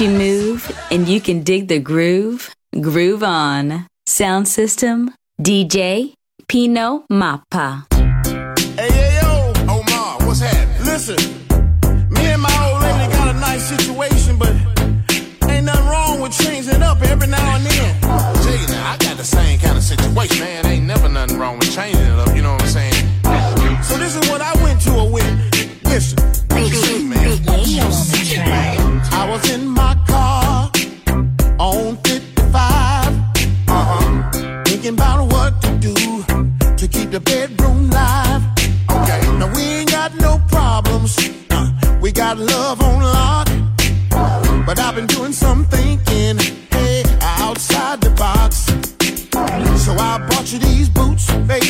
you move and you can dig the groove. Groove on. Sound system, DJ Pino Mappa. Hey, hey, yo, Omar, what's happening? Listen, me and my old lady got a nice situation, but ain't nothing wrong with changing up every now and then. Gee, now I got the same kind of situation. Man, ain't never nothing wrong with changing it up, you know what I'm saying? So this is what I went to a with. Listen. these boots made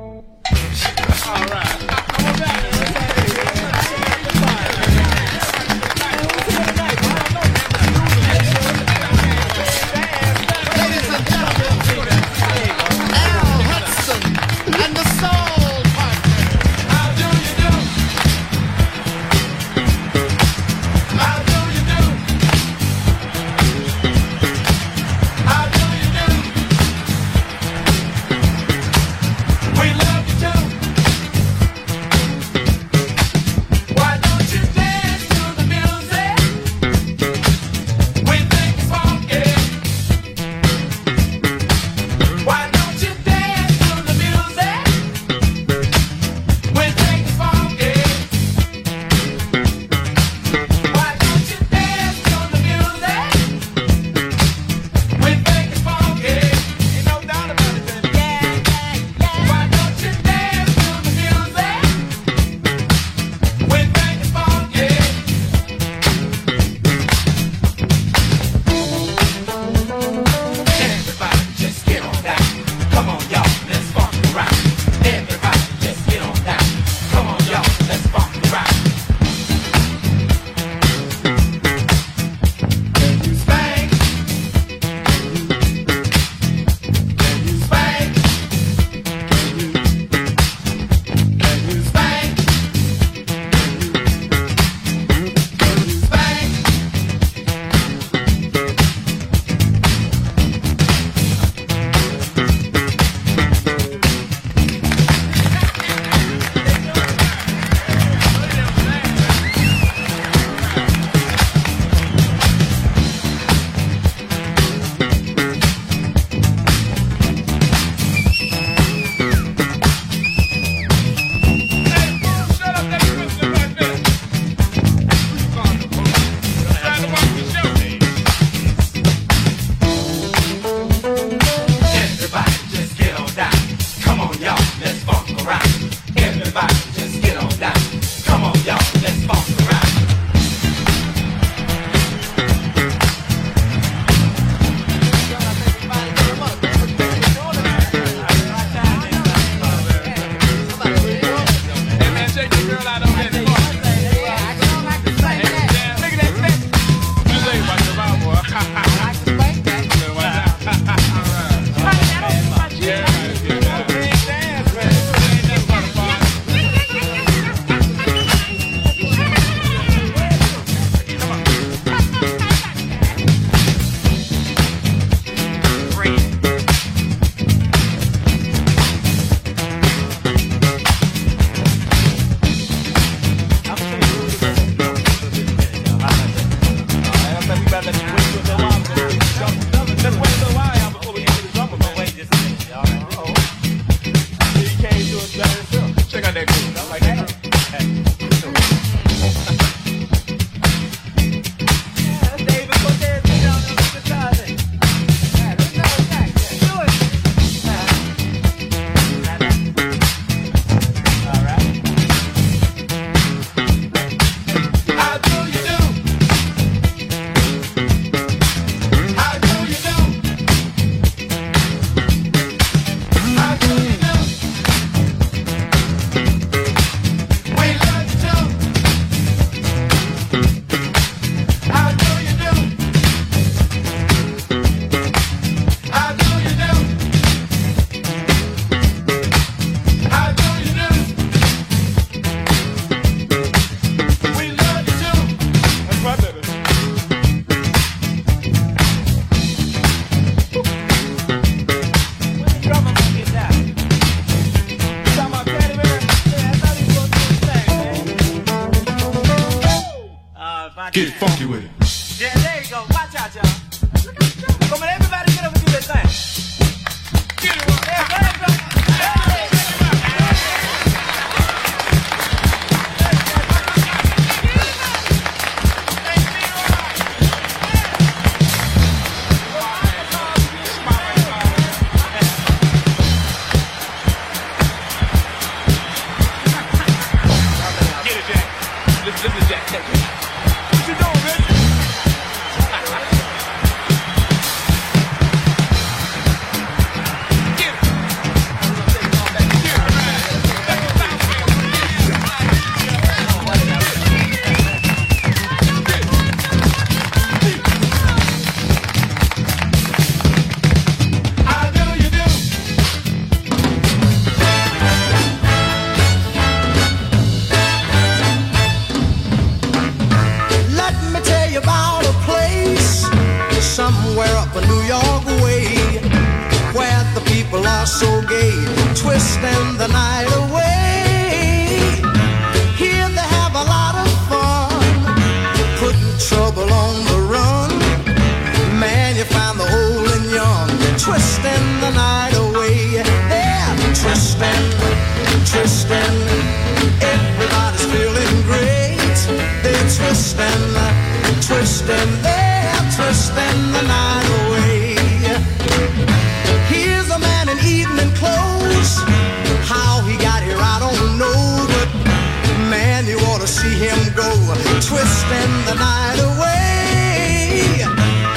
Night away.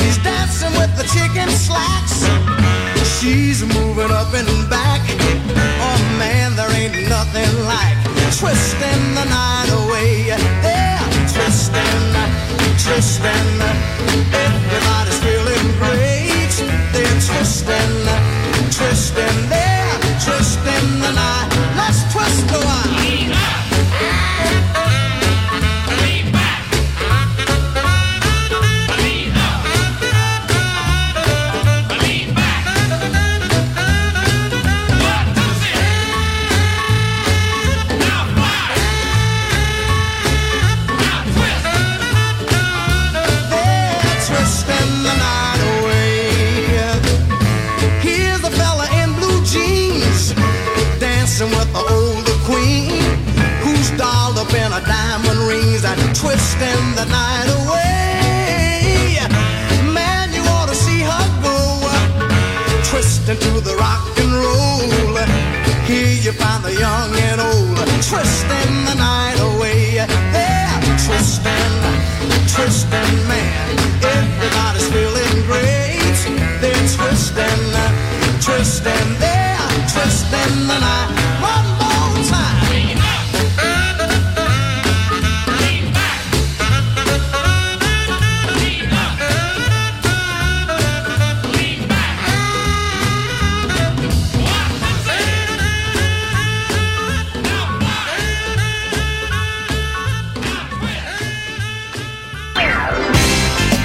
He's dancing with the chicken slacks. She's moving up and back. Oh man, there ain't nothing like twisting the night away. They're twisting, twisting. Everybody's feeling great. They're twisting, twisting. They're twisting the night. Let's twist a while. Twisting the night away. Man, you ought to see her go twisting to the rock and roll. Here you find the young and old twisting the night away. They're twisting, twisting, man. Everybody's feeling great. They're twisting, twisting, they're twisting the night.